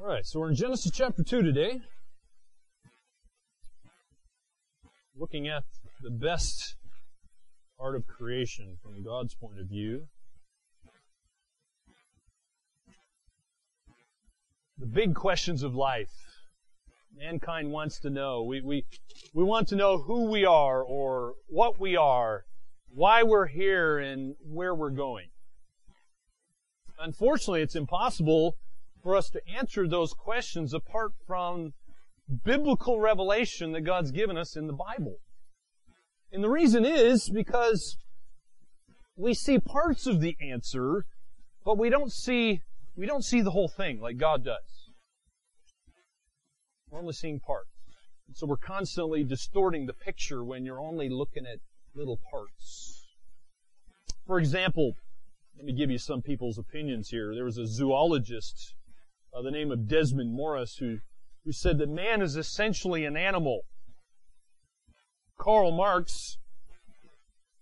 All right, so we're in Genesis chapter 2 today. Looking at the best part of creation from God's point of view. The big questions of life. Mankind wants to know. We, we, we want to know who we are or what we are, why we're here, and where we're going. Unfortunately, it's impossible for us to answer those questions apart from biblical revelation that God's given us in the Bible. And the reason is because we see parts of the answer, but we don't see, we don't see the whole thing like God does. We're only seeing parts. And so we're constantly distorting the picture when you're only looking at little parts. For example, let me give you some people's opinions here. There was a zoologist by the name of Desmond Morris who, who said that man is essentially an animal. Karl Marx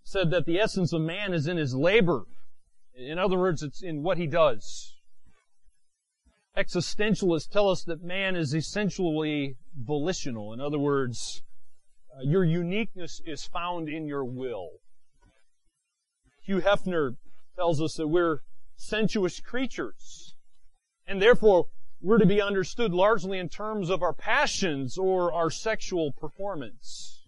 said that the essence of man is in his labor. In other words, it's in what he does. Existentialists tell us that man is essentially volitional. In other words, uh, your uniqueness is found in your will. Hugh Hefner tells us that we're sensuous creatures. And therefore, we're to be understood largely in terms of our passions or our sexual performance.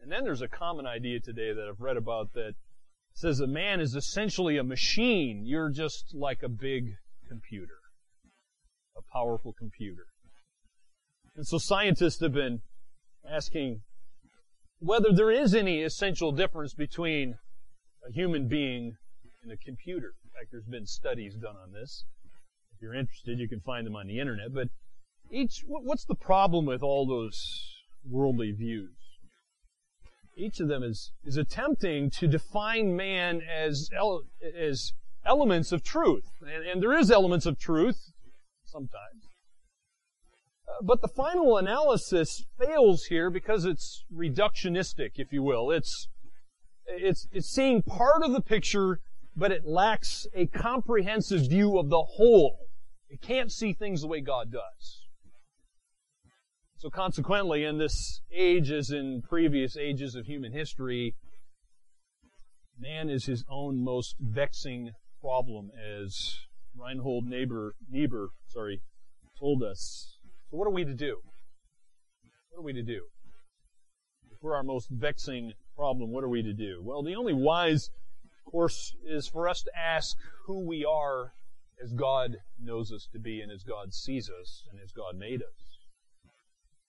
And then there's a common idea today that I've read about that says a man is essentially a machine. You're just like a big computer, a powerful computer. And so scientists have been asking whether there is any essential difference between a human being and a computer. In fact, there's been studies done on this. If you're interested, you can find them on the internet. But each, what's the problem with all those worldly views? Each of them is, is attempting to define man as, as elements of truth. And, and, there is elements of truth sometimes. Uh, but the final analysis fails here because it's reductionistic, if you will. It's, it's, it's seeing part of the picture, but it lacks a comprehensive view of the whole. It can't see things the way God does. So consequently, in this age as in previous ages of human history, man is his own most vexing problem, as Reinhold Niebuhr, Niebuhr sorry, told us. So what are we to do? What are we to do? If we're our most vexing problem, what are we to do? Well, the only wise course is for us to ask who we are as God knows us to be and as God sees us and as God made us.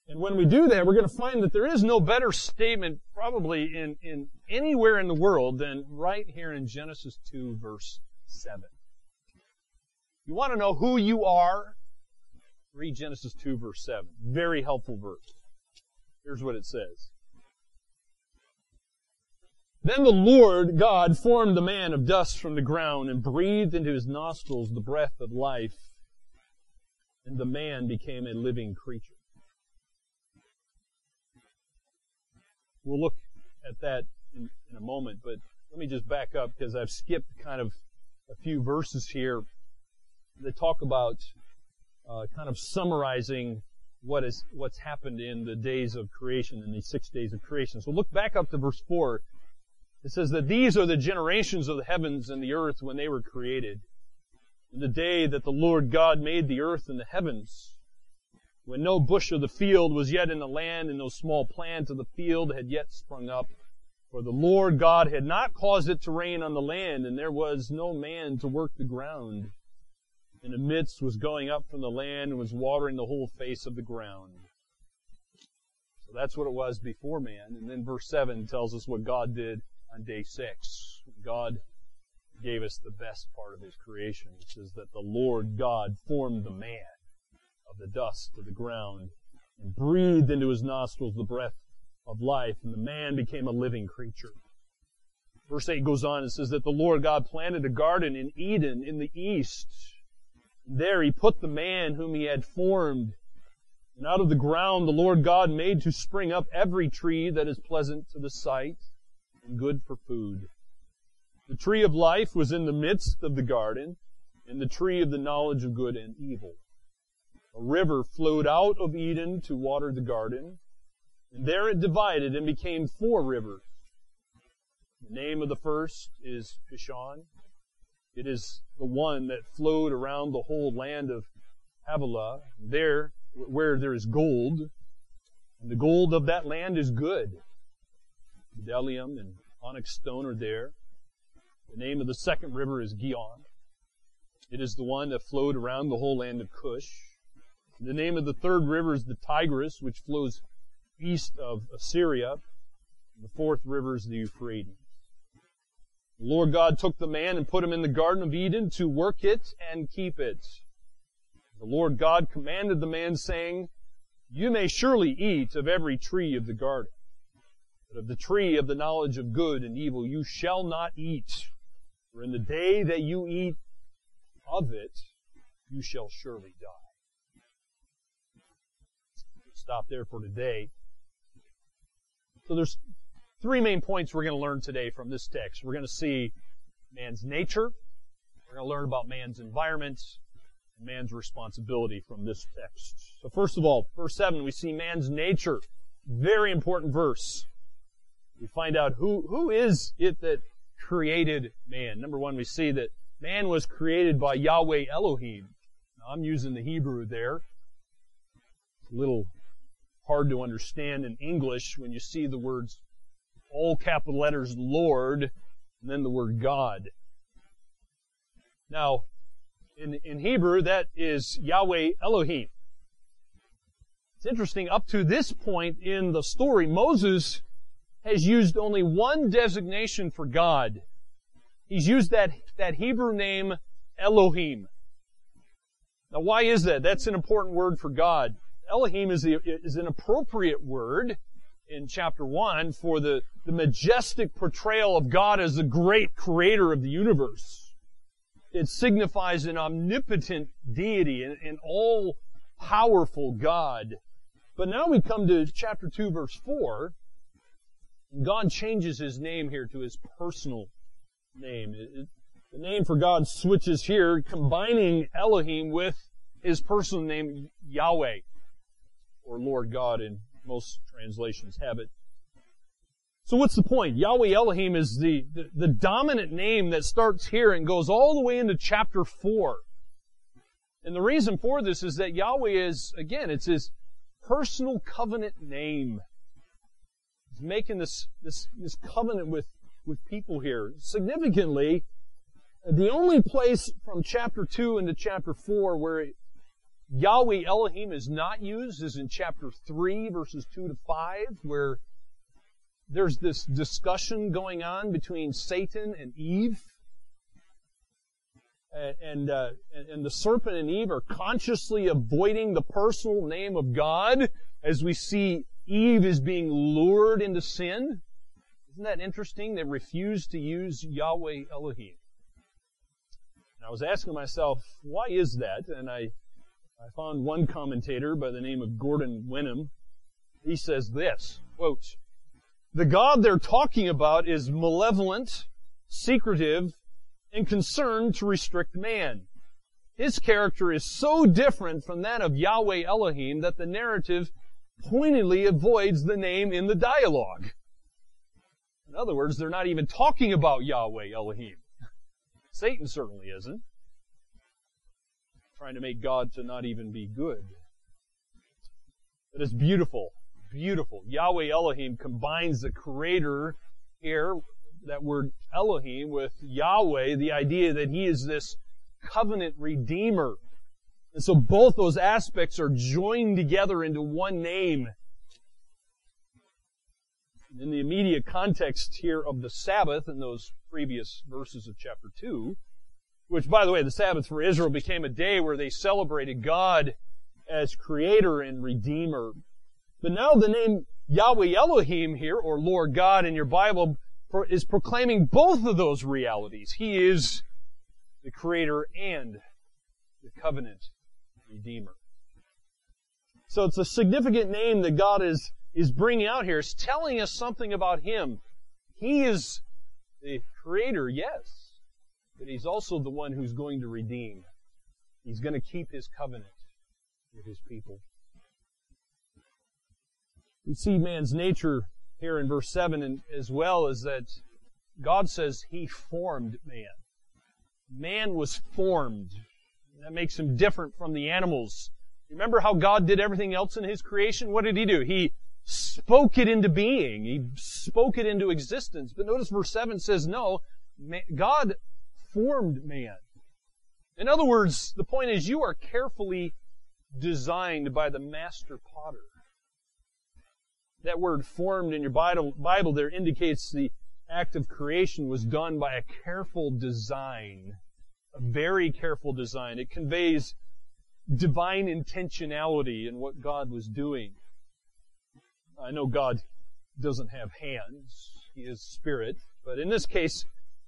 And when we do that, we're going to find that there is no better statement probably in, in anywhere in the world than right here in Genesis 2 verse 7. You want to know who you are? Read Genesis 2 verse 7. Very helpful verse. Here's what it says. Then the Lord God formed the man of dust from the ground and breathed into his nostrils the breath of life, and the man became a living creature. We'll look at that in, in a moment, but let me just back up because I've skipped kind of a few verses here that talk about uh, kind of summarizing what is what's happened in the days of creation, in these six days of creation. So look back up to verse four. It says that these are the generations of the heavens and the earth when they were created. In the day that the Lord God made the earth and the heavens, when no bush of the field was yet in the land, and no small plant of the field had yet sprung up. For the Lord God had not caused it to rain on the land, and there was no man to work the ground. And a mist was going up from the land and was watering the whole face of the ground. So that's what it was before man. And then verse 7 tells us what God did on day 6. God gave us the best part of His creation. It says that the Lord God formed the man of the dust of the ground and breathed into his nostrils the breath of life, and the man became a living creature. Verse 8 goes on and says that the Lord God planted a garden in Eden in the east. There he put the man whom he had formed. And out of the ground the Lord God made to spring up every tree that is pleasant to the sight and good for food. The tree of life was in the midst of the garden, and the tree of the knowledge of good and evil. A river flowed out of Eden to water the garden, and there it divided and became four rivers. The name of the first is Pishon. It is the one that flowed around the whole land of Havilah, there where there is gold, and the gold of that land is good. Bdellium and onyx stone are there. The name of the second river is Gihon. It is the one that flowed around the whole land of Cush. The name of the third river is the Tigris, which flows east of Assyria. The fourth river is the Euphrates. The Lord God took the man and put him in the Garden of Eden to work it and keep it. The Lord God commanded the man, saying, You may surely eat of every tree of the garden, of the tree of the knowledge of good and evil you shall not eat. For in the day that you eat of it, you shall surely die. Stop there for today. So there's three main points we're going to learn today from this text. We're going to see man's nature. We're going to learn about man's environment and man's responsibility from this text. So first of all, verse 7, we see man's nature. Very important verse. We find out who, who is it that created man. Number one, we see that Man was created by Yahweh Elohim. Now, I'm using the Hebrew there. It's a little hard to understand in English when you see the words all capital letters Lord and then the word God. Now, in, in Hebrew, that is Yahweh Elohim. It's interesting, up to this point in the story, Moses has used only one designation for God. He's used that that Hebrew name Elohim. Now, why is that? That's an important word for God. Elohim is, the, is an appropriate word in chapter 1 for the, the majestic portrayal of God as the great creator of the universe. It signifies an omnipotent deity, an, an all powerful God. But now we come to chapter 2, verse 4. God changes his name here to his personal name. It, the name for God switches here, combining Elohim with his personal name Yahweh, or Lord God in most translations have it. So what's the point? Yahweh Elohim is the, the, the, dominant name that starts here and goes all the way into chapter 4. And the reason for this is that Yahweh is, again, it's his personal covenant name. He's making this, this, this covenant with, with people here. Significantly, the only place from chapter 2 into chapter 4 where Yahweh Elohim is not used is in chapter 3, verses 2 to 5, where there's this discussion going on between Satan and Eve. And, uh, and the serpent and Eve are consciously avoiding the personal name of God as we see Eve is being lured into sin. Isn't that interesting? They refuse to use Yahweh Elohim. I was asking myself, why is that? And I, I found one commentator by the name of Gordon Wenham. He says this, quote, the God they're talking about is malevolent, secretive, and concerned to restrict man. His character is so different from that of Yahweh Elohim that the narrative pointedly avoids the name in the dialogue. In other words, they're not even talking about Yahweh Elohim. Satan certainly isn't. Trying to make God to not even be good. But it's beautiful. Beautiful. Yahweh Elohim combines the creator here, that word Elohim, with Yahweh, the idea that he is this covenant redeemer. And so both those aspects are joined together into one name in the immediate context here of the Sabbath in those previous verses of chapter 2, which, by the way, the Sabbath for Israel became a day where they celebrated God as creator and redeemer. But now the name Yahweh Elohim here, or Lord God in your Bible, is proclaiming both of those realities. He is the creator and the covenant redeemer. So it's a significant name that God is is bringing out here is telling us something about Him. He is the Creator, yes, but He's also the one who's going to redeem. He's going to keep His covenant with His people. We see man's nature here in verse 7 and as well as that God says He formed man. Man was formed. That makes him different from the animals. Remember how God did everything else in His creation? What did He do? He spoke it into being. He spoke it into existence. But notice verse 7 says, no, God formed man. In other words, the point is you are carefully designed by the master potter. That word formed in your Bible there indicates the act of creation was done by a careful design. A very careful design. It conveys divine intentionality in what God was doing. I know God doesn't have hands. He is spirit. But in this case,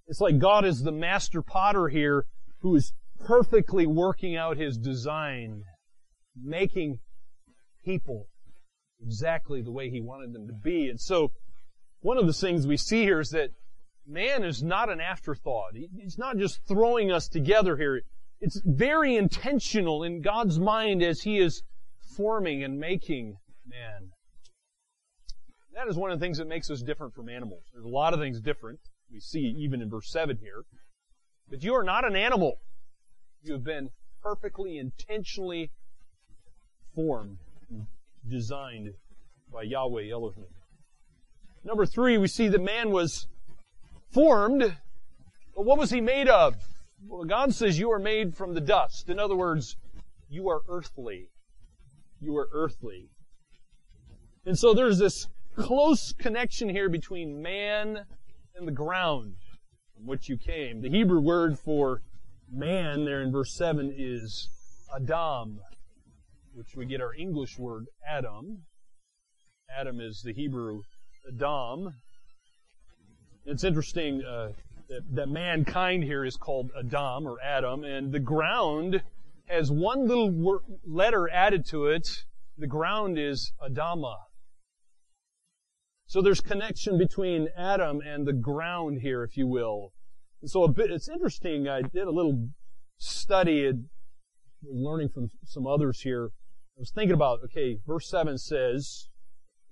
it's like God is the master potter here who is perfectly working out his design, making people exactly the way he wanted them to be. And so, one of the things we see here is that man is not an afterthought. He's not just throwing us together here. It's very intentional in God's mind as he is forming and making man. That is one of the things that makes us different from animals. There's a lot of things different. We see even in verse 7 here. But you are not an animal. You have been perfectly, intentionally formed, designed by Yahweh Elohim. Number three, we see that man was formed, but what was he made of? Well, God says you are made from the dust. In other words, you are earthly. You are earthly. And so there's this close connection here between man and the ground from which you came. The Hebrew word for man there in verse 7 is Adam, which we get our English word Adam. Adam is the Hebrew Adam. It's interesting uh, that, that mankind here is called Adam or Adam, and the ground has one little word, letter added to it. The ground is Adama. So there's connection between Adam and the ground here, if you will. And so a bit, it's interesting. I did a little study, and learning from some others here. I was thinking about, okay, verse 7 says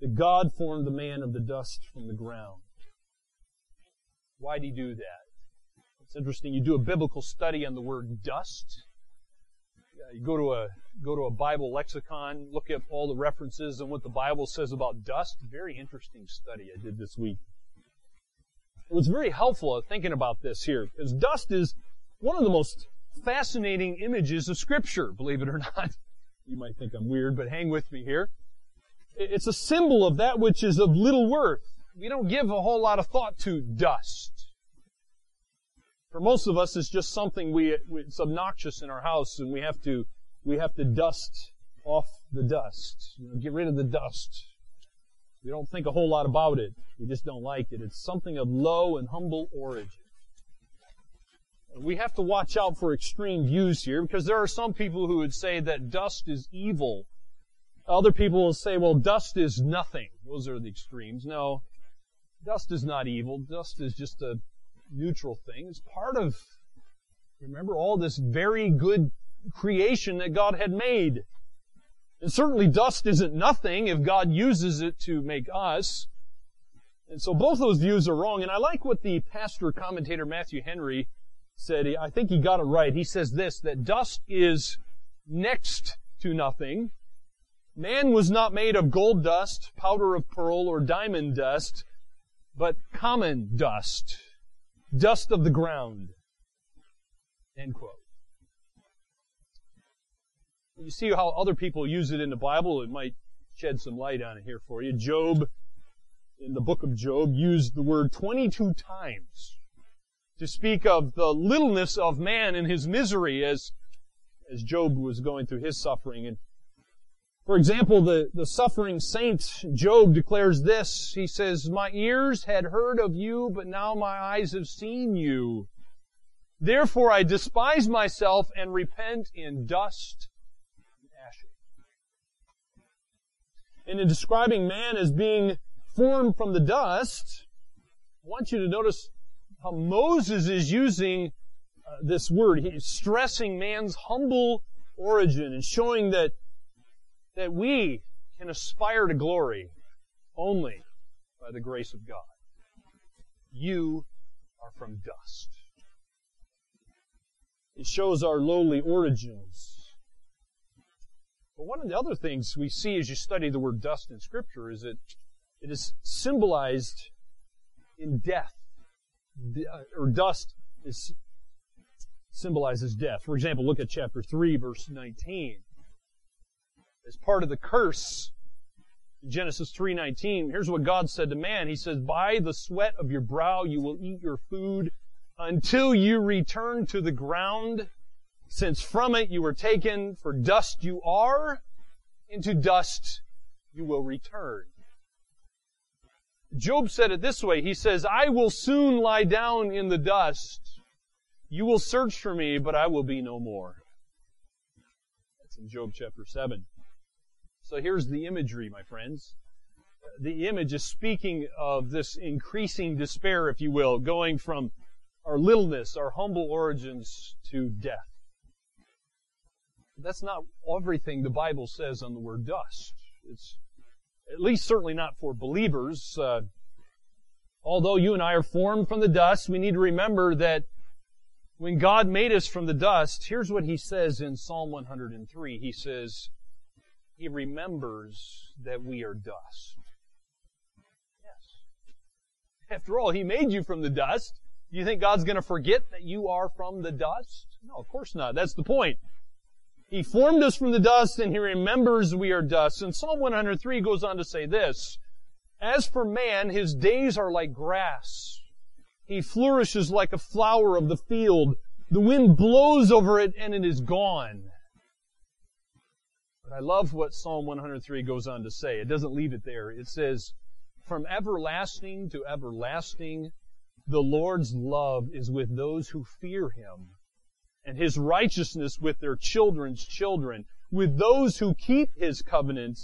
that God formed the man of the dust from the ground. Why'd he do that? It's interesting. You do a biblical study on the word dust. You go to a go to a Bible lexicon, look at all the references and what the Bible says about dust. Very interesting study I did this week. It was very helpful thinking about this here, because dust is one of the most fascinating images of Scripture, believe it or not. You might think I'm weird, but hang with me here. It's a symbol of that which is of little worth. We don't give a whole lot of thought to dust. For most of us, it's just something we, it's obnoxious in our house and we have to we have to dust off the dust. You know, get rid of the dust. We don't think a whole lot about it. We just don't like it. It's something of low and humble origin. We have to watch out for extreme views here because there are some people who would say that dust is evil. Other people will say, well, dust is nothing. Those are the extremes. No, dust is not evil. Dust is just a neutral thing. It's part of, remember, all this very good creation that God had made. And certainly dust isn't nothing if God uses it to make us. And so both those views are wrong. And I like what the pastor commentator Matthew Henry said. I think he got it right. He says this, that dust is next to nothing. Man was not made of gold dust, powder of pearl, or diamond dust, but common dust. Dust of the ground. End quote. You see how other people use it in the Bible? It might shed some light on it here for you. Job, in the book of Job, used the word 22 times to speak of the littleness of man and his misery as, as Job was going through his suffering. And for example, the, the suffering saint Job declares this. He says, My ears had heard of you, but now my eyes have seen you. Therefore I despise myself and repent in dust and ashes. And in describing man as being formed from the dust, I want you to notice how Moses is using uh, this word. He's stressing man's humble origin and showing that, that we can aspire to glory only by the grace of God. You are from dust. It shows our lowly origins. But one of the other things we see as you study the word dust in Scripture is that it is symbolized in death. Uh, or dust is symbolizes death. For example, look at chapter 3, verse 19. As part of the curse, Genesis 3:19, here's what God said to man. He says, "By the sweat of your brow you will eat your food until you return to the ground, since from it you were taken, for dust you are, into dust you will return." Job said it this way. He says, I will soon lie down in the dust. You will search for me, but I will be no more. That's in Job chapter 7. So here's the imagery, my friends. The image is speaking of this increasing despair, if you will, going from our littleness, our humble origins to death. That's not everything the Bible says on the word dust. It's at least certainly not for believers. Uh, although you and I are formed from the dust, we need to remember that when God made us from the dust, here's what he says in Psalm 103. He says, He remembers that we are dust. Yes. After all, He made you from the dust. Do you think God's going to forget that you are from the dust? No, of course not. That's the point. He formed us from the dust and he remembers we are dust. And Psalm 103 goes on to say this, As for man, his days are like grass. He flourishes like a flower of the field. The wind blows over it and it is gone. But I love what Psalm 103 goes on to say. It doesn't leave it there. It says, From everlasting to everlasting, the Lord's love is with those who fear him and his righteousness with their children's children, with those who keep his covenant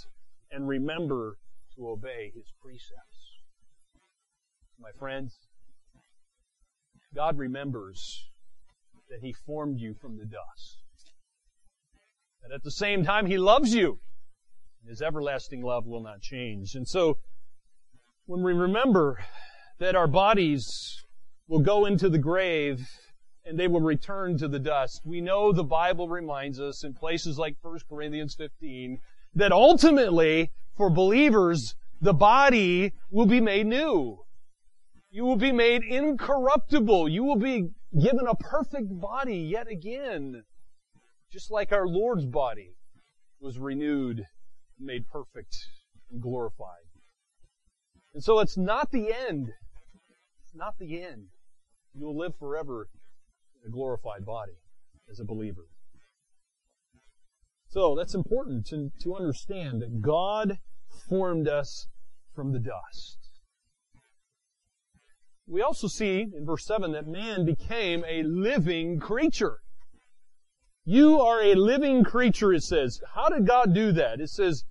and remember to obey his precepts. My friends, God remembers that he formed you from the dust. And at the same time, he loves you. His everlasting love will not change. And so, when we remember that our bodies will go into the grave and they will return to the dust. We know the Bible reminds us in places like 1 Corinthians 15 that ultimately, for believers, the body will be made new. You will be made incorruptible. You will be given a perfect body yet again. Just like our Lord's body was renewed, made perfect, and glorified. And so it's not the end. It's not the end. You will live forever in a glorified body as a believer. So that's important to, to understand that God formed us from the dust. We also see in verse 7 that man became a living creature. You are a living creature, it says. How did God do that? It says,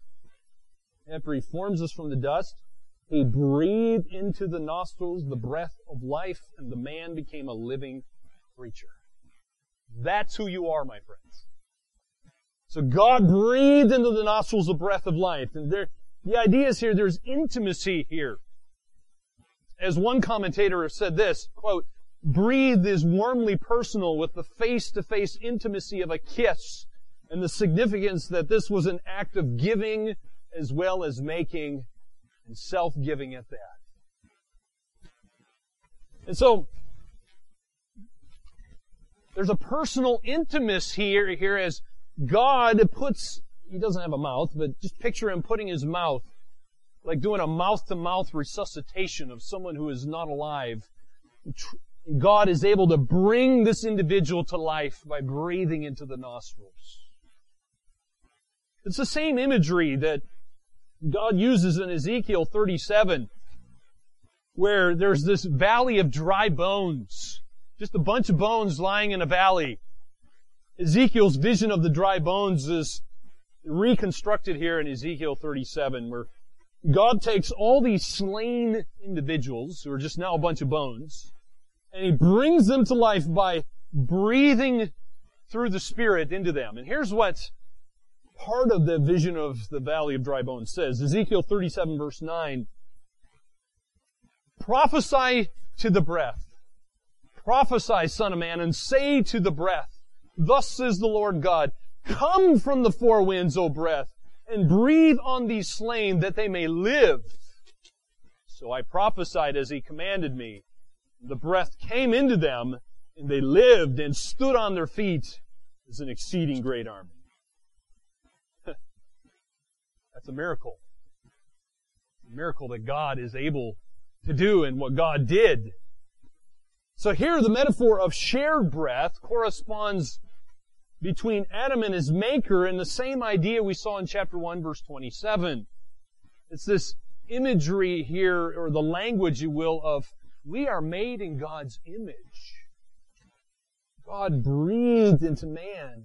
after He forms us from the dust, He breathed into the nostrils the breath of life, and the man became a living creature. That's who you are, my friends. So God breathed into the nostrils the breath of life. And there, the idea is here, there's intimacy here. As one commentator said this, quote, breathed is warmly personal with the face-to-face intimacy of a kiss and the significance that this was an act of giving as well as making and self-giving at that. And so, there's a personal intimacy here, here as God puts, he doesn't have a mouth, but just picture him putting his mouth, like doing a mouth to mouth resuscitation of someone who is not alive. God is able to bring this individual to life by breathing into the nostrils. It's the same imagery that God uses in Ezekiel 37, where there's this valley of dry bones. Just a bunch of bones lying in a valley. Ezekiel's vision of the dry bones is reconstructed here in Ezekiel 37, where God takes all these slain individuals, who are just now a bunch of bones, and He brings them to life by breathing through the Spirit into them. And here's what part of the vision of the valley of dry bones says. Ezekiel 37 verse 9. Prophesy to the breath. Prophesy, son of man, and say to the breath, Thus says the Lord God, Come from the four winds, O breath, and breathe on these slain that they may live. So I prophesied as he commanded me. The breath came into them, and they lived and stood on their feet as an exceeding great army. That's a miracle. A miracle that God is able to do and what God did. So here the metaphor of shared breath corresponds between Adam and his maker and the same idea we saw in chapter 1 verse 27. It's this imagery here, or the language, you will, of we are made in God's image. God breathed into man.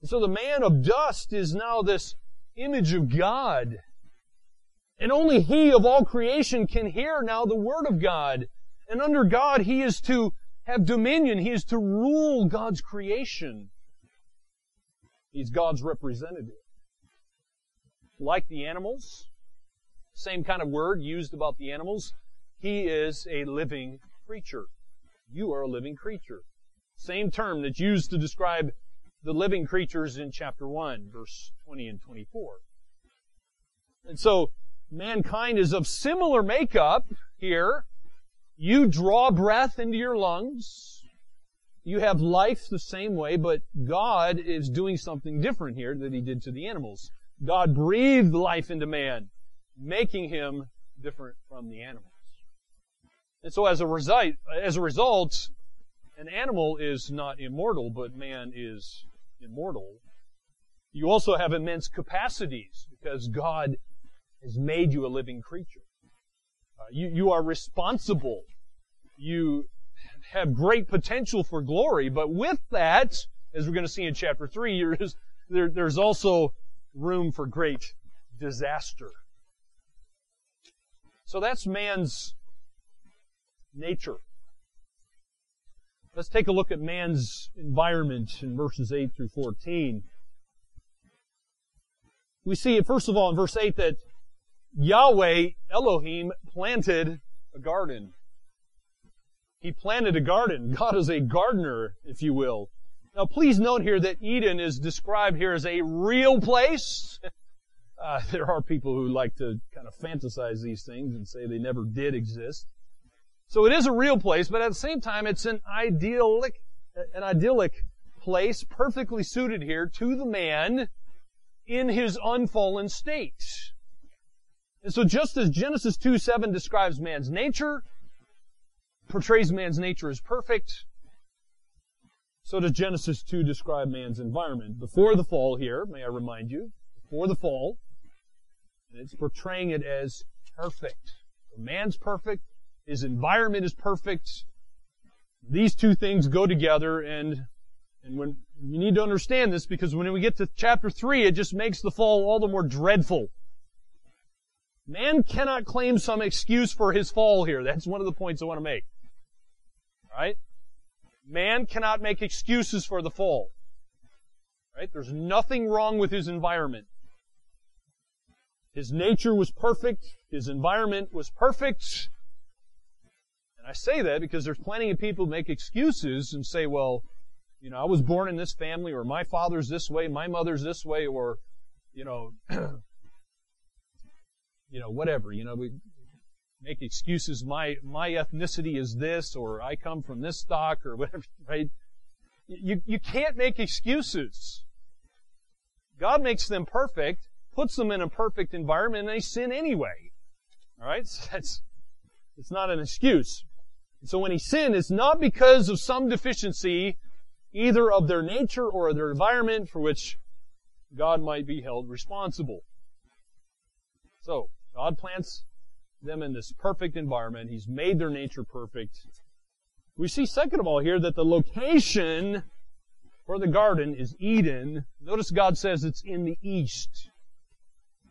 And so the man of dust is now this image of God. And only he of all creation can hear now the word of God. And under God, he is to have dominion. He is to rule God's creation. He's God's representative. Like the animals, same kind of word used about the animals, he is a living creature. You are a living creature. Same term that's used to describe the living creatures in chapter 1, verse 20 and 24. And so, mankind is of similar makeup here. You draw breath into your lungs. You have life the same way, but God is doing something different here than He did to the animals. God breathed life into man, making him different from the animals. And so as a result, as a result, an animal is not immortal, but man is immortal. You also have immense capacities because God has made you a living creature. Uh, you, you are responsible. You have great potential for glory, but with that, as we're going to see in chapter 3, there, there's also room for great disaster. So that's man's nature. Let's take a look at man's environment in verses 8 through 14. We see, first of all, in verse 8 that Yahweh, Elohim, planted a garden. He planted a garden. God is a gardener, if you will. Now please note here that Eden is described here as a real place. Uh, there are people who like to kind of fantasize these things and say they never did exist. So it is a real place, but at the same time, it's an idyllic, an idyllic place, perfectly suited here to the man in his unfallen state. And so just as Genesis 2 7 describes man's nature, portrays man's nature as perfect, so does Genesis 2 describe man's environment. Before the fall here, may I remind you, before the fall, it's portraying it as perfect. man's perfect, his environment is perfect. These two things go together and and when you need to understand this because when we get to chapter 3 it just makes the fall all the more dreadful. Man cannot claim some excuse for his fall here. That's one of the points I want to make. Right? Man cannot make excuses for the fall. Right? There's nothing wrong with his environment. His nature was perfect. His environment was perfect. And I say that because there's plenty of people make excuses and say, well, you know, I was born in this family, or my father's this way, my mother's this way, or, you know, you know, whatever. You know, we make excuses. My my ethnicity is this, or I come from this stock, or whatever. Right? You you can't make excuses. God makes them perfect, puts them in a perfect environment, and they sin anyway. All right, so that's it's not an excuse. So when he sinned, it's not because of some deficiency, either of their nature or their environment, for which God might be held responsible. So God plants them in this perfect environment. He's made their nature perfect. We see, second of all, here that the location for the garden is Eden. Notice God says it's in the east.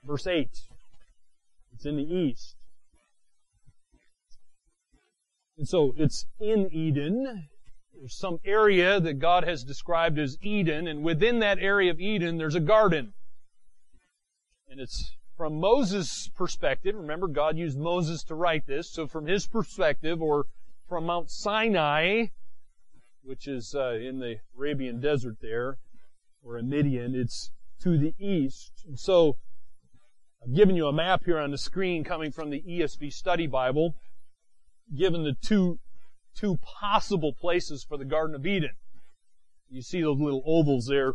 Verse 8. It's in the east. And so it's in Eden. There's some area that God has described as Eden, and within that area of Eden, there's a garden. And it's from Moses' perspective, remember God used Moses to write this, so from his perspective, or from Mount Sinai, which is uh, in the Arabian desert there, or in Midian, it's to the east. And so, I've given you a map here on the screen coming from the ESV Study Bible, given the two, two possible places for the Garden of Eden. You see those little ovals there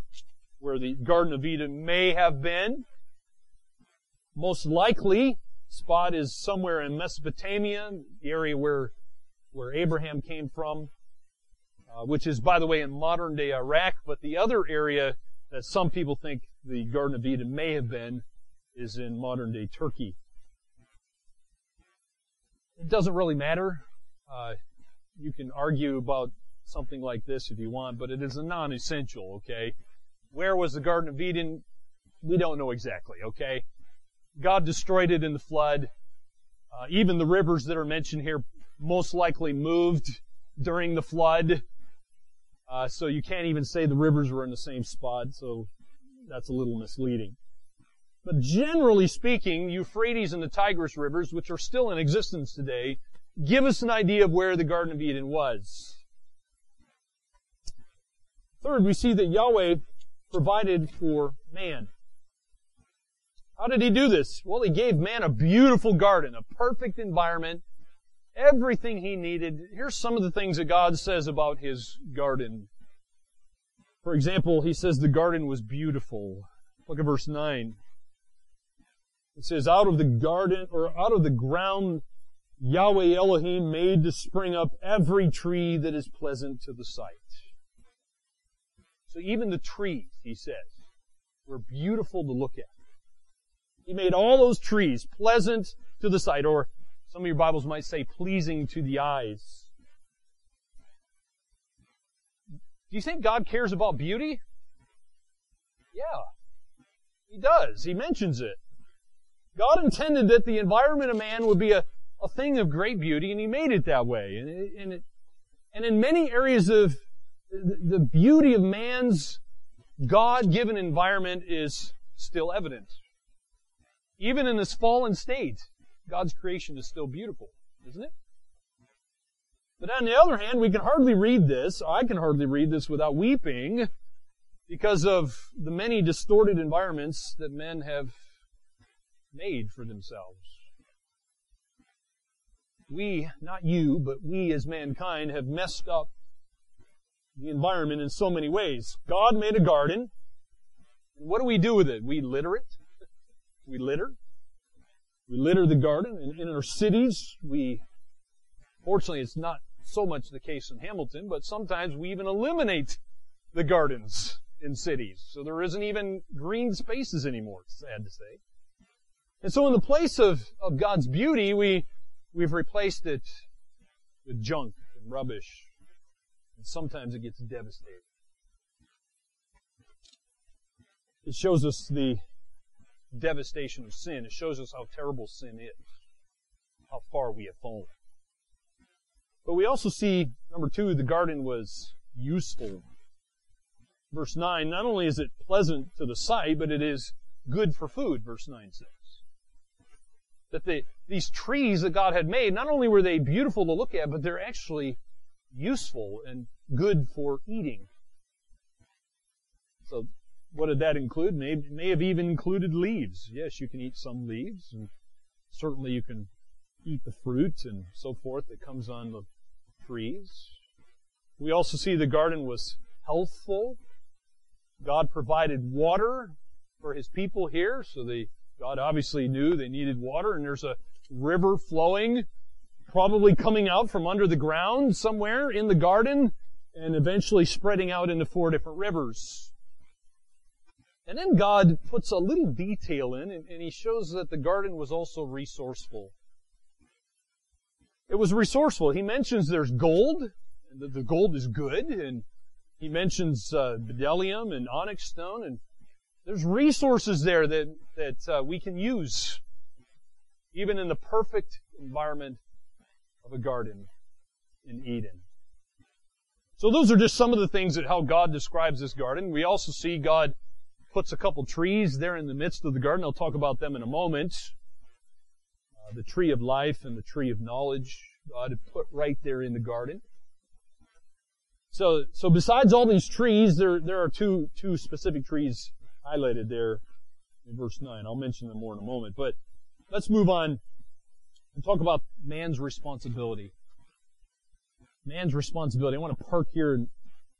where the Garden of Eden may have been. Most likely, spot is somewhere in Mesopotamia, the area where, where Abraham came from, uh, which is, by the way, in modern day Iraq. But the other area that some people think the Garden of Eden may have been is in modern day Turkey. It doesn't really matter. Uh, you can argue about something like this if you want, but it is a non-essential, okay? Where was the Garden of Eden? We don't know exactly, okay? God destroyed it in the flood. Uh, even the rivers that are mentioned here most likely moved during the flood. Uh, so you can't even say the rivers were in the same spot, so that's a little misleading. But generally speaking, Euphrates and the Tigris rivers, which are still in existence today, give us an idea of where the Garden of Eden was. Third, we see that Yahweh provided for man. How did he do this? Well, he gave man a beautiful garden, a perfect environment, everything he needed. Here's some of the things that God says about his garden. For example, he says the garden was beautiful. Look at verse 9. It says, out of the garden, or out of the ground, Yahweh Elohim made to spring up every tree that is pleasant to the sight. So even the trees, he says, were beautiful to look at. He made all those trees pleasant to the sight, or some of your Bibles might say pleasing to the eyes. Do you think God cares about beauty? Yeah. He does. He mentions it. God intended that the environment of man would be a, a thing of great beauty, and He made it that way. And, it, and, it, and in many areas of the, the beauty of man's God-given environment is still evident. Even in this fallen state, God's creation is still beautiful, isn't it? But on the other hand, we can hardly read this, I can hardly read this without weeping, because of the many distorted environments that men have made for themselves. We, not you, but we as mankind have messed up the environment in so many ways. God made a garden. What do we do with it? We litter it. We litter. We litter the garden. In, in our cities, we, fortunately, it's not so much the case in Hamilton, but sometimes we even eliminate the gardens in cities. So there isn't even green spaces anymore, sad to say. And so in the place of, of God's beauty, we, we've replaced it with junk and rubbish. And sometimes it gets devastating. It shows us the devastation of sin. It shows us how terrible sin is. How far we have fallen. But we also see, number two, the garden was useful. Verse 9, not only is it pleasant to the sight, but it is good for food, verse 9 says that the, these trees that God had made, not only were they beautiful to look at, but they're actually useful and good for eating. So, what did that include? May, may have even included leaves. Yes, you can eat some leaves, and certainly you can eat the fruit and so forth that comes on the trees. We also see the garden was healthful. God provided water for his people here, so they God obviously knew they needed water, and there's a river flowing, probably coming out from under the ground somewhere in the garden, and eventually spreading out into four different rivers. And then God puts a little detail in, and, and he shows that the garden was also resourceful. It was resourceful. He mentions there's gold, and that the gold is good, and he mentions uh, bdellium and onyx stone, and there's resources there that, that uh, we can use, even in the perfect environment of a garden in Eden. So those are just some of the things that how God describes this garden. We also see God puts a couple trees there in the midst of the garden. I'll talk about them in a moment. Uh, the tree of life and the tree of knowledge, God had put right there in the garden. So, so besides all these trees, there, there are two, two specific trees highlighted there in verse 9. I'll mention them more in a moment, but let's move on and talk about man's responsibility. Man's responsibility. I want to park here and,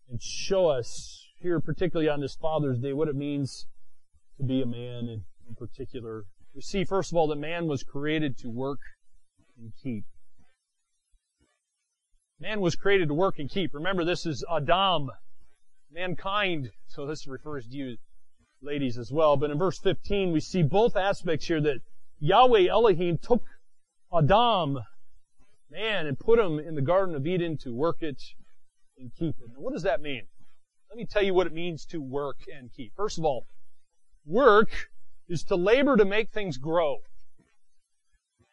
and show us here, particularly on this Father's Day, what it means to be a man in, in particular. We see, first of all, that man was created to work and keep. Man was created to work and keep. Remember, this is Adam, mankind. So this refers to you, ladies, as well. But in verse 15, we see both aspects here that Yahweh Elohim took Adam, man, and put him in the Garden of Eden to work it and keep it. Now, what does that mean? Let me tell you what it means to work and keep. First of all, work is to labor to make things grow.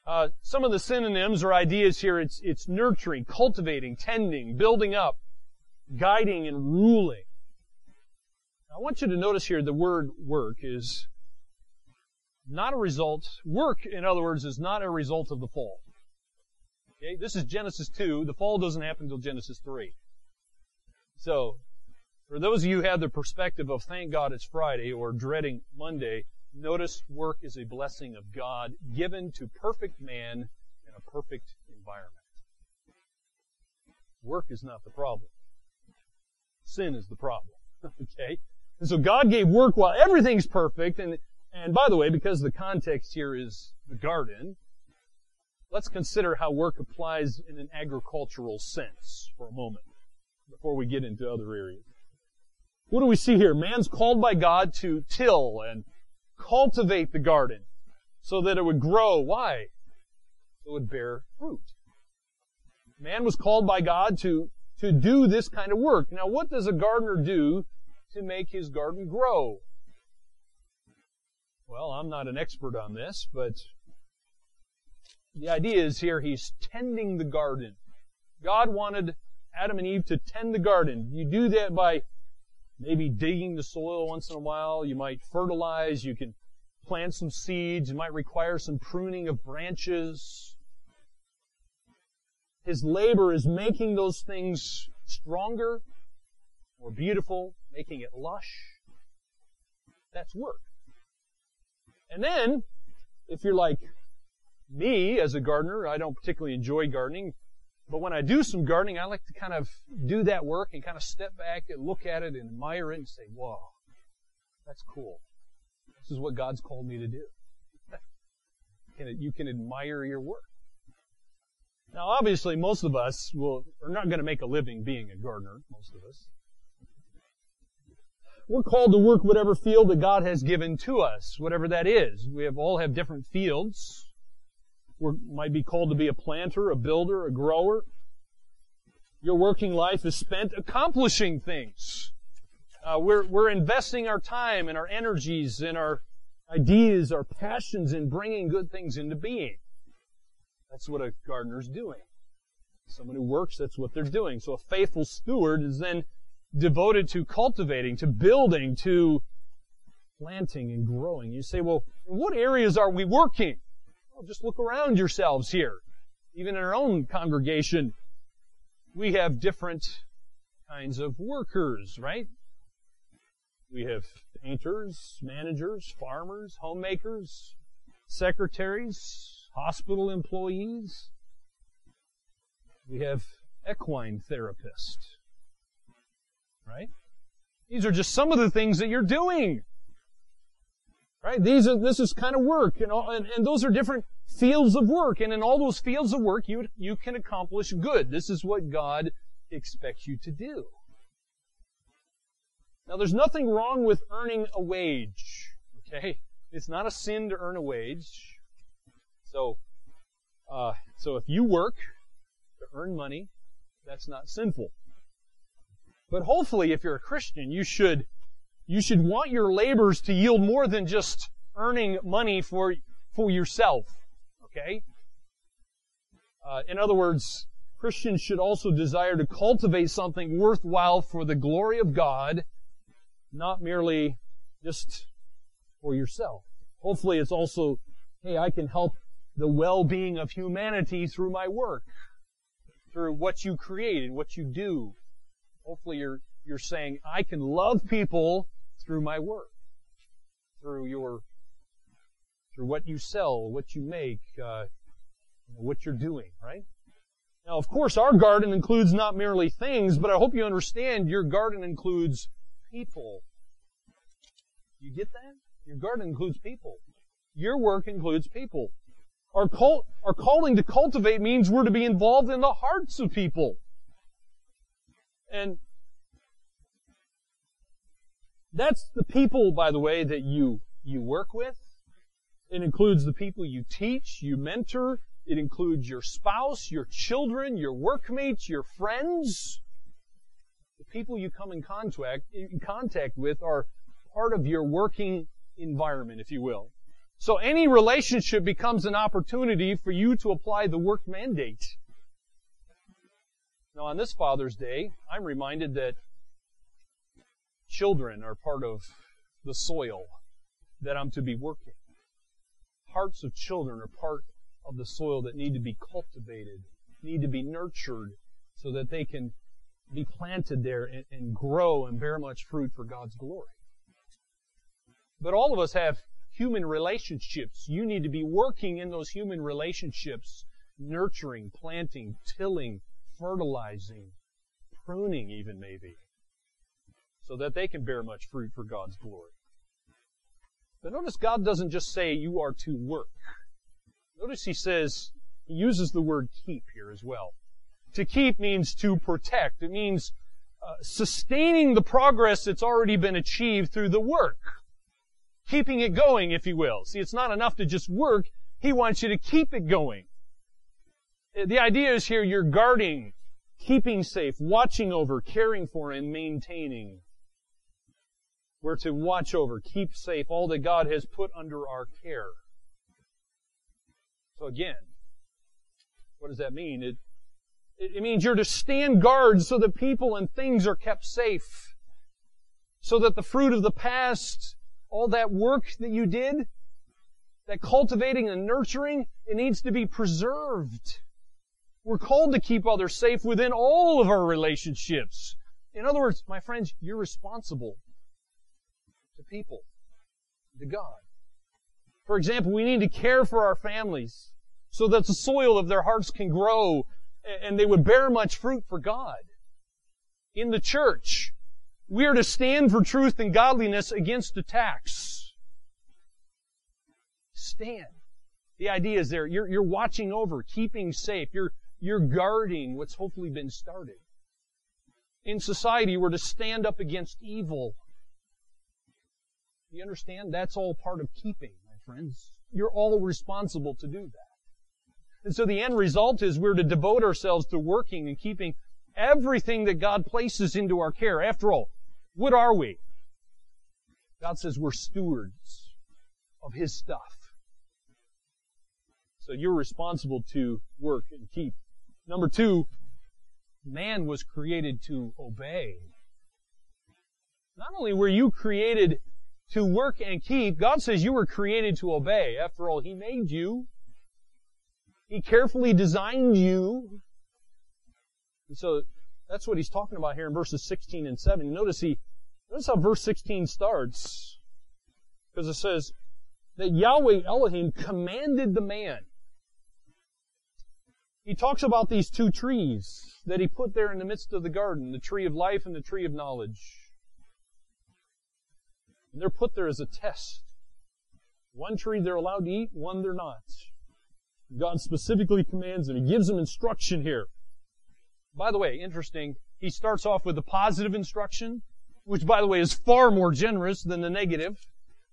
Uh, some of the synonyms or ideas here, it's, it's nurturing, cultivating, tending, building up, guiding, and ruling. I want you to notice here the word work is not a result, work, in other words, is not a result of the fall. Okay, this is Genesis 2. The fall doesn't happen until Genesis 3. So, for those of you who have the perspective of thank God it's Friday or dreading Monday, notice work is a blessing of God given to perfect man in a perfect environment. Work is not the problem. Sin is the problem. okay? And so God gave work while everything's perfect, and, and by the way, because the context here is the garden, let's consider how work applies in an agricultural sense for a moment before we get into other areas. What do we see here? Man's called by God to till and cultivate the garden so that it would grow. Why? So it would bear fruit. Man was called by God to, to do this kind of work. Now, what does a gardener do to make his garden grow? Well, I'm not an expert on this, but the idea is here he's tending the garden. God wanted Adam and Eve to tend the garden. You do that by maybe digging the soil once in a while. You might fertilize. You can plant some seeds. You might require some pruning of branches. His labor is making those things stronger, more beautiful, making it lush. That's work. And then, if you're like me as a gardener, I don't particularly enjoy gardening. But when I do some gardening, I like to kind of do that work and kind of step back and look at it and admire it and say, wow, that's cool. This is what God's called me to do. you can admire your work. Now, obviously, most of us will, are not going to make a living being a gardener, most of us. We're called to work whatever field that God has given to us, whatever that is. We have all have different fields we might be called to be a planter, a builder, a grower. Your working life is spent accomplishing things. Uh, we're, we're investing our time and our energies and our ideas, our passions in bringing good things into being. That's what a gardener's doing. Someone who works, that's what they're doing. So a faithful steward is then devoted to cultivating, to building, to planting and growing. You say, well, what areas are we working? Well, just look around yourselves here. Even in our own congregation, we have different kinds of workers, right? We have painters, managers, farmers, homemakers, secretaries, hospital employees. We have equine therapists, right? These are just some of the things that you're doing. Right? These are, this is kind of work, and, all, and, and those are different fields of work, and in all those fields of work, you, you can accomplish good. This is what God expects you to do. Now, there's nothing wrong with earning a wage. Okay? It's not a sin to earn a wage. So, uh, so if you work to earn money, that's not sinful. But hopefully, if you're a Christian, you should you should want your labors to yield more than just earning money for, for yourself. Okay? Uh, in other words, Christians should also desire to cultivate something worthwhile for the glory of God, not merely just for yourself. Hopefully it's also, hey, I can help the well-being of humanity through my work, through what you create and what you do. Hopefully you're, you're saying, I can love people through my work, through your, through what you sell, what you make, uh, what you're doing, right? Now, of course, our garden includes not merely things, but I hope you understand your garden includes people. You get that? Your garden includes people. Your work includes people. Our, cult, our calling to cultivate means we're to be involved in the hearts of people. And that's the people, by the way, that you, you work with. It includes the people you teach, you mentor. It includes your spouse, your children, your workmates, your friends. The people you come in contact, in contact with are part of your working environment, if you will. So any relationship becomes an opportunity for you to apply the work mandate. Now on this Father's Day, I'm reminded that children are part of the soil that I'm to be working. Hearts of children are part of the soil that need to be cultivated, need to be nurtured so that they can be planted there and, and grow and bear much fruit for God's glory. But all of us have human relationships. You need to be working in those human relationships, nurturing, planting, tilling, fertilizing, pruning even maybe, so that they can bear much fruit for God's glory. But notice God doesn't just say you are to work. Notice he says, he uses the word keep here as well. To keep means to protect. It means uh, sustaining the progress that's already been achieved through the work keeping it going, if you will. See, it's not enough to just work. He wants you to keep it going. The idea is here you're guarding, keeping safe, watching over, caring for, and maintaining. We're to watch over, keep safe all that God has put under our care. So again, what does that mean? It, it means you're to stand guard so that people and things are kept safe. So that the fruit of the past all that work that you did, that cultivating and nurturing, it needs to be preserved. We're called to keep others safe within all of our relationships. In other words, my friends, you're responsible to people, to God. For example, we need to care for our families so that the soil of their hearts can grow and they would bear much fruit for God. In the church, we are to stand for truth and godliness against attacks. Stand. The idea is there. You're, you're watching over, keeping safe. You're, you're guarding what's hopefully been started. In society, we're to stand up against evil. You understand? That's all part of keeping, my friends. You're all responsible to do that. And so the end result is we're to devote ourselves to working and keeping everything that God places into our care. After all, what are we? God says we're stewards of His stuff. So you're responsible to work and keep. Number two, man was created to obey. Not only were you created to work and keep, God says you were created to obey. After all, He made you. He carefully designed you. And so that's what he's talking about here in verses 16 and 17. Notice he, notice how verse 16 starts. Because it says that Yahweh Elohim commanded the man. He talks about these two trees that he put there in the midst of the garden, the tree of life and the tree of knowledge. And they're put there as a test. One tree they're allowed to eat, one they're not. God specifically commands them. He gives them instruction here. By the way, interesting, he starts off with the positive instruction, which by the way is far more generous than the negative.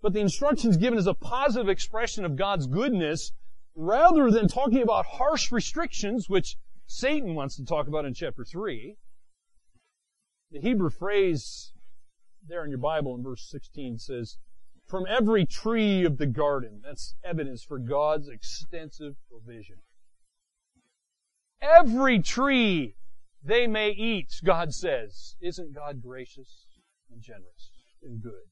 But the instructions given is a positive expression of God's goodness rather than talking about harsh restrictions, which Satan wants to talk about in chapter 3. The Hebrew phrase there in your Bible in verse 16 says, from every tree of the garden. That's evidence for God's extensive provision. every tree they may eat, God says. Isn't God gracious and generous and good?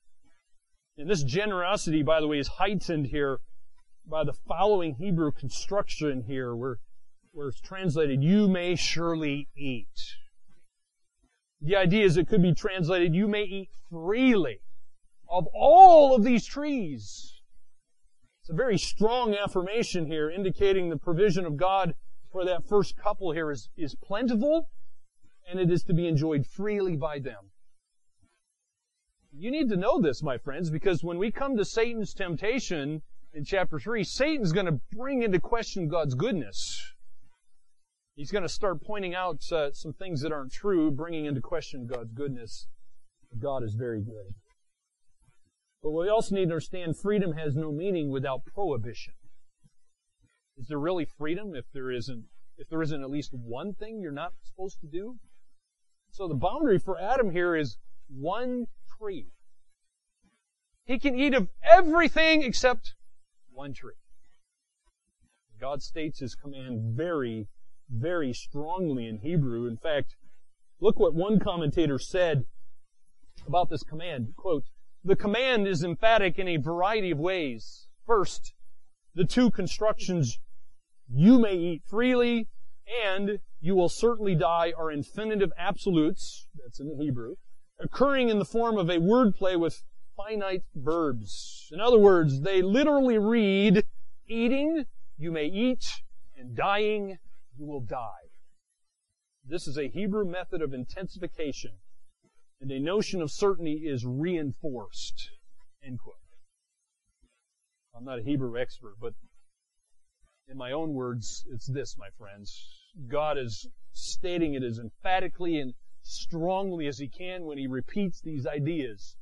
And this generosity, by the way, is heightened here by the following Hebrew construction here, where, where it's translated, you may surely eat. The idea is it could be translated, you may eat freely of all of these trees. It's a very strong affirmation here, indicating the provision of God for that first couple here is, is plentiful, and it is to be enjoyed freely by them. You need to know this, my friends, because when we come to Satan's temptation in chapter 3, Satan's going to bring into question God's goodness. He's going to start pointing out uh, some things that aren't true, bringing into question God's goodness. God is very good. But we also need to understand freedom has no meaning without prohibition. Is there really freedom if there isn't if there isn't at least one thing you're not supposed to do? So the boundary for Adam here is one tree. He can eat of everything except one tree. God states his command very, very strongly in Hebrew. In fact, look what one commentator said about this command. Quote, the command is emphatic in a variety of ways. First, the two constructions, you may eat freely and you will certainly die are infinitive absolutes, that's in the Hebrew, occurring in the form of a wordplay with finite verbs. In other words, they literally read, eating, you may eat, and dying, you will die. This is a Hebrew method of intensification and a notion of certainty is reinforced. End quote. I'm not a Hebrew expert, but in my own words, it's this, my friends. God is stating it as emphatically and strongly as He can when He repeats these ideas.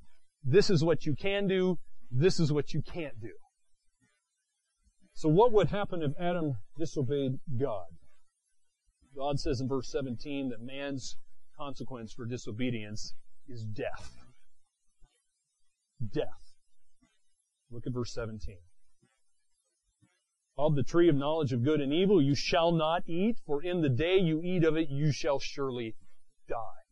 This is what you can do. This is what you can't do. So what would happen if Adam disobeyed God? God says in verse 17 that man's consequence for disobedience is death. Death. Look at verse 17. Of the tree of knowledge of good and evil you shall not eat, for in the day you eat of it you shall surely die.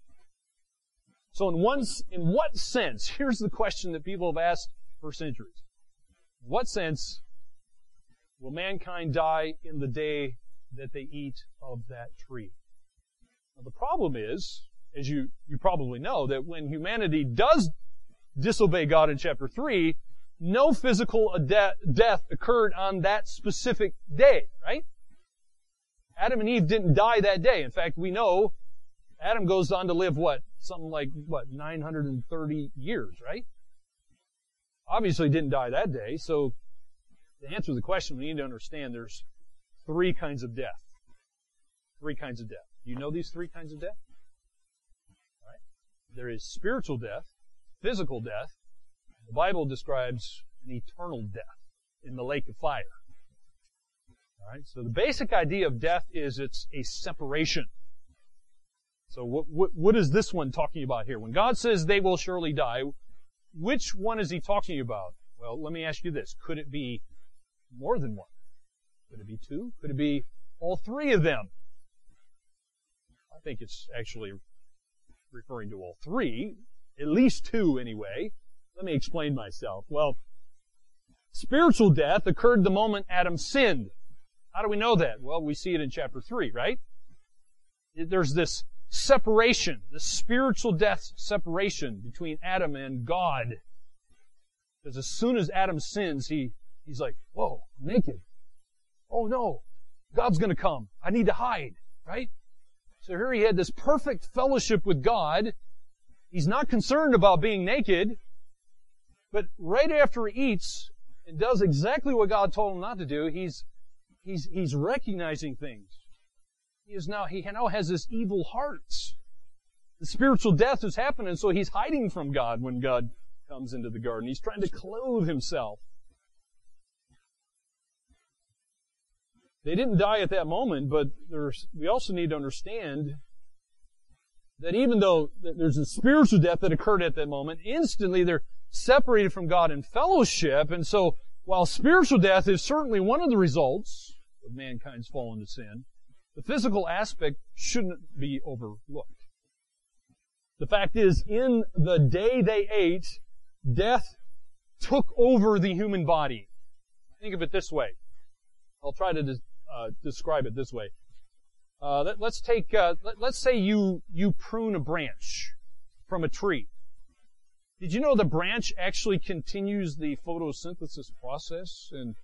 So in one, in what sense, here's the question that people have asked for centuries. What sense will mankind die in the day that they eat of that tree? Now the problem is, as you, you probably know, that when humanity does disobey God in chapter 3, no physical de- death occurred on that specific day, right? Adam and Eve didn't die that day. In fact, we know Adam goes on to live what? Something like, what, 930 years, right? Obviously didn't die that day, so to answer the question, we need to understand there's three kinds of death. Three kinds of death. You know these three kinds of death? There is spiritual death, physical death. The Bible describes an eternal death in the lake of fire. All right. So the basic idea of death is it's a separation. So what, what, what is this one talking about here? When God says they will surely die, which one is he talking about? Well, let me ask you this. Could it be more than one? Could it be two? Could it be all three of them? I think it's actually referring to all three, at least two anyway. Let me explain myself. Well, spiritual death occurred the moment Adam sinned. How do we know that? Well, we see it in chapter 3, right? There's this separation, this spiritual death separation between Adam and God. Because as soon as Adam sins, he, he's like, whoa, I'm naked. Oh no, God's gonna come. I need to hide, right? So here he had this perfect fellowship with God. He's not concerned about being naked. But right after he eats and does exactly what God told him not to do, he's, he's, he's recognizing things. He is now, he now has this evil heart. The spiritual death is happening, so he's hiding from God when God comes into the garden. He's trying to clothe himself. They didn't die at that moment, but we also need to understand that even though there's a spiritual death that occurred at that moment, instantly they're separated from God in fellowship. And so, while spiritual death is certainly one of the results of mankind's fall into sin, The physical aspect shouldn't be overlooked. The fact is, in the day they ate, death took over the human body. Think of it this way. I'll try to des- uh, describe it this way. Uh, let, us take, uh, let, let's say you, you prune a branch from a tree. Did you know the branch actually continues the photosynthesis process and,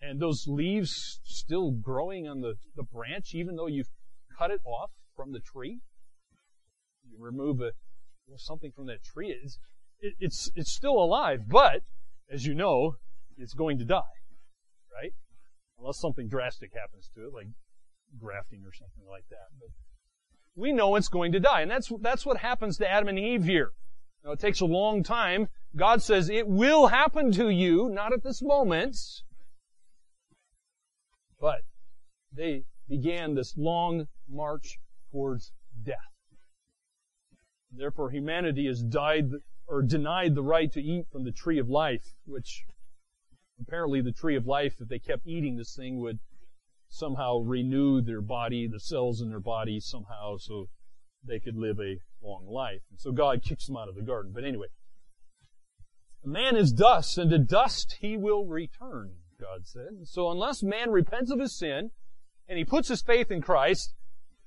and those leaves still growing on the, the branch even though you've cut it off from the tree? You remove a, something from that tree. It's, it, it's, it's still alive, but as you know, it's going to die, right? Unless something drastic happens to it, like grafting or something like that. But we know it's going to die. And that's, that's what happens to Adam and Eve here. Now, it takes a long time. God says it will happen to you, not at this moment. But they began this long march towards death. Therefore, humanity has died or denied the right to eat from the tree of life, which apparently the tree of life, if they kept eating this thing, would somehow renew their body, the cells in their body somehow, so they could live a long life. And so God kicks them out of the garden. But anyway, man is dust, and to dust he will return, God said. So unless man repents of his sin, and he puts his faith in Christ,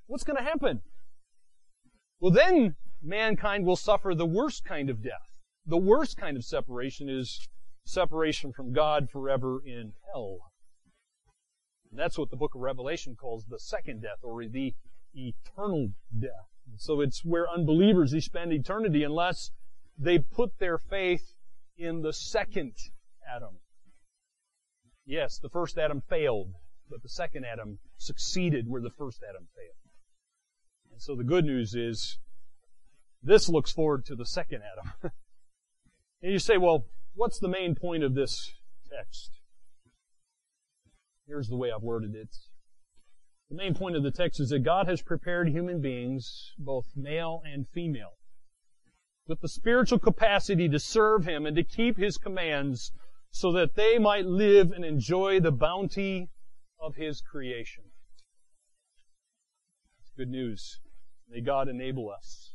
what's going to happen? Well, then mankind will suffer the worst kind of death. The worst kind of separation is separation from God forever in hell. And that's what the book of Revelation calls the second death, or the eternal death. So it's where unbelievers they spend eternity unless they put their faith in the second Adam. Yes, the first Adam failed, but the second Adam succeeded where the first Adam failed. And so the good news is this looks forward to the second Adam. and you say, well, what's the main point of this text? Here's the way I've worded it. The main point of the text is that God has prepared human beings, both male and female, with the spiritual capacity to serve Him and to keep His commands so that they might live and enjoy the bounty of His creation. It's good news. May God enable us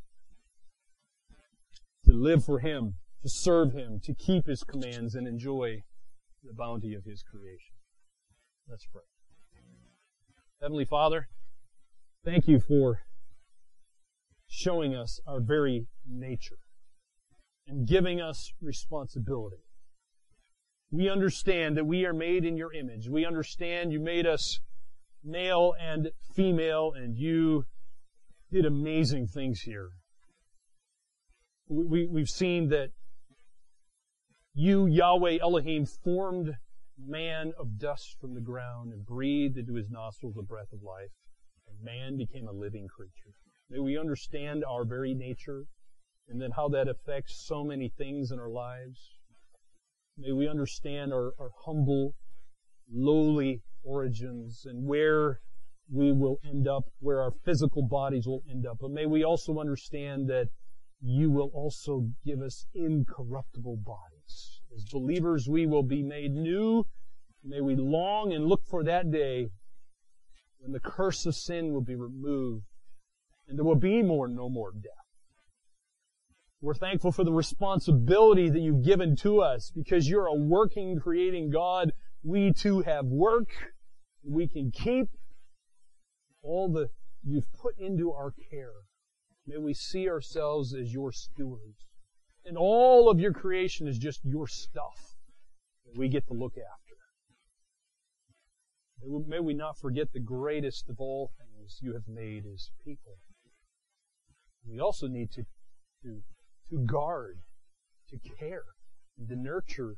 to live for Him, to serve Him, to keep His commands, and enjoy the bounty of His creation. Let's pray. Heavenly Father, thank you for showing us our very nature and giving us responsibility. We understand that we are made in your image. We understand you made us male and female, and you did amazing things here we, we, have seen that you, Yahweh Elohim, formed man of dust from the ground and breathed into his nostrils the breath of life, and man became a living creature. May we understand our very nature and then how that affects so many things in our lives. May we understand our, our humble, lowly origins and where we will end up, where our physical bodies will end up. But may we also understand that you will also give us incorruptible bodies. As believers, we will be made new. May we long and look for that day when the curse of sin will be removed and there will be more, no more death. We're thankful for the responsibility that you've given to us because you're a working, creating God. We too have work. We can keep all the you've put into our care. May we see ourselves as your stewards. And all of your creation is just your stuff that we get to look after. May we not forget the greatest of all things you have made as people. We also need to, to, to guard, to care, and to nurture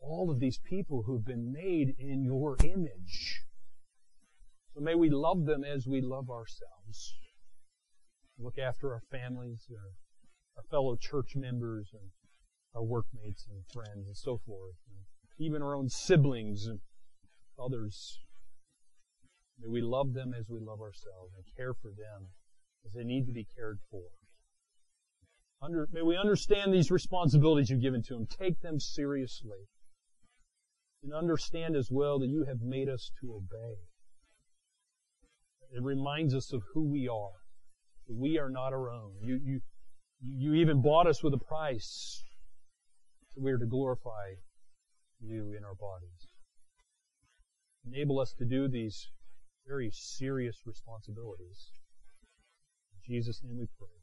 all of these people who have been made in your image. So may we love them as we love ourselves look after our families, our, our fellow church members, and our workmates and friends and so forth, and even our own siblings and others. May we love them as we love ourselves and care for them as they need to be cared for. Under, may we understand these responsibilities you've given to them. Take them seriously. And understand as well that you have made us to obey. It reminds us of who we are. We are not our own. You, you, you even bought us with a price. So we are to glorify you in our bodies. Enable us to do these very serious responsibilities. In Jesus' name we pray.